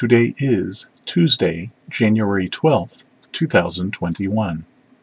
Today is Tuesday, January 12th, 2021.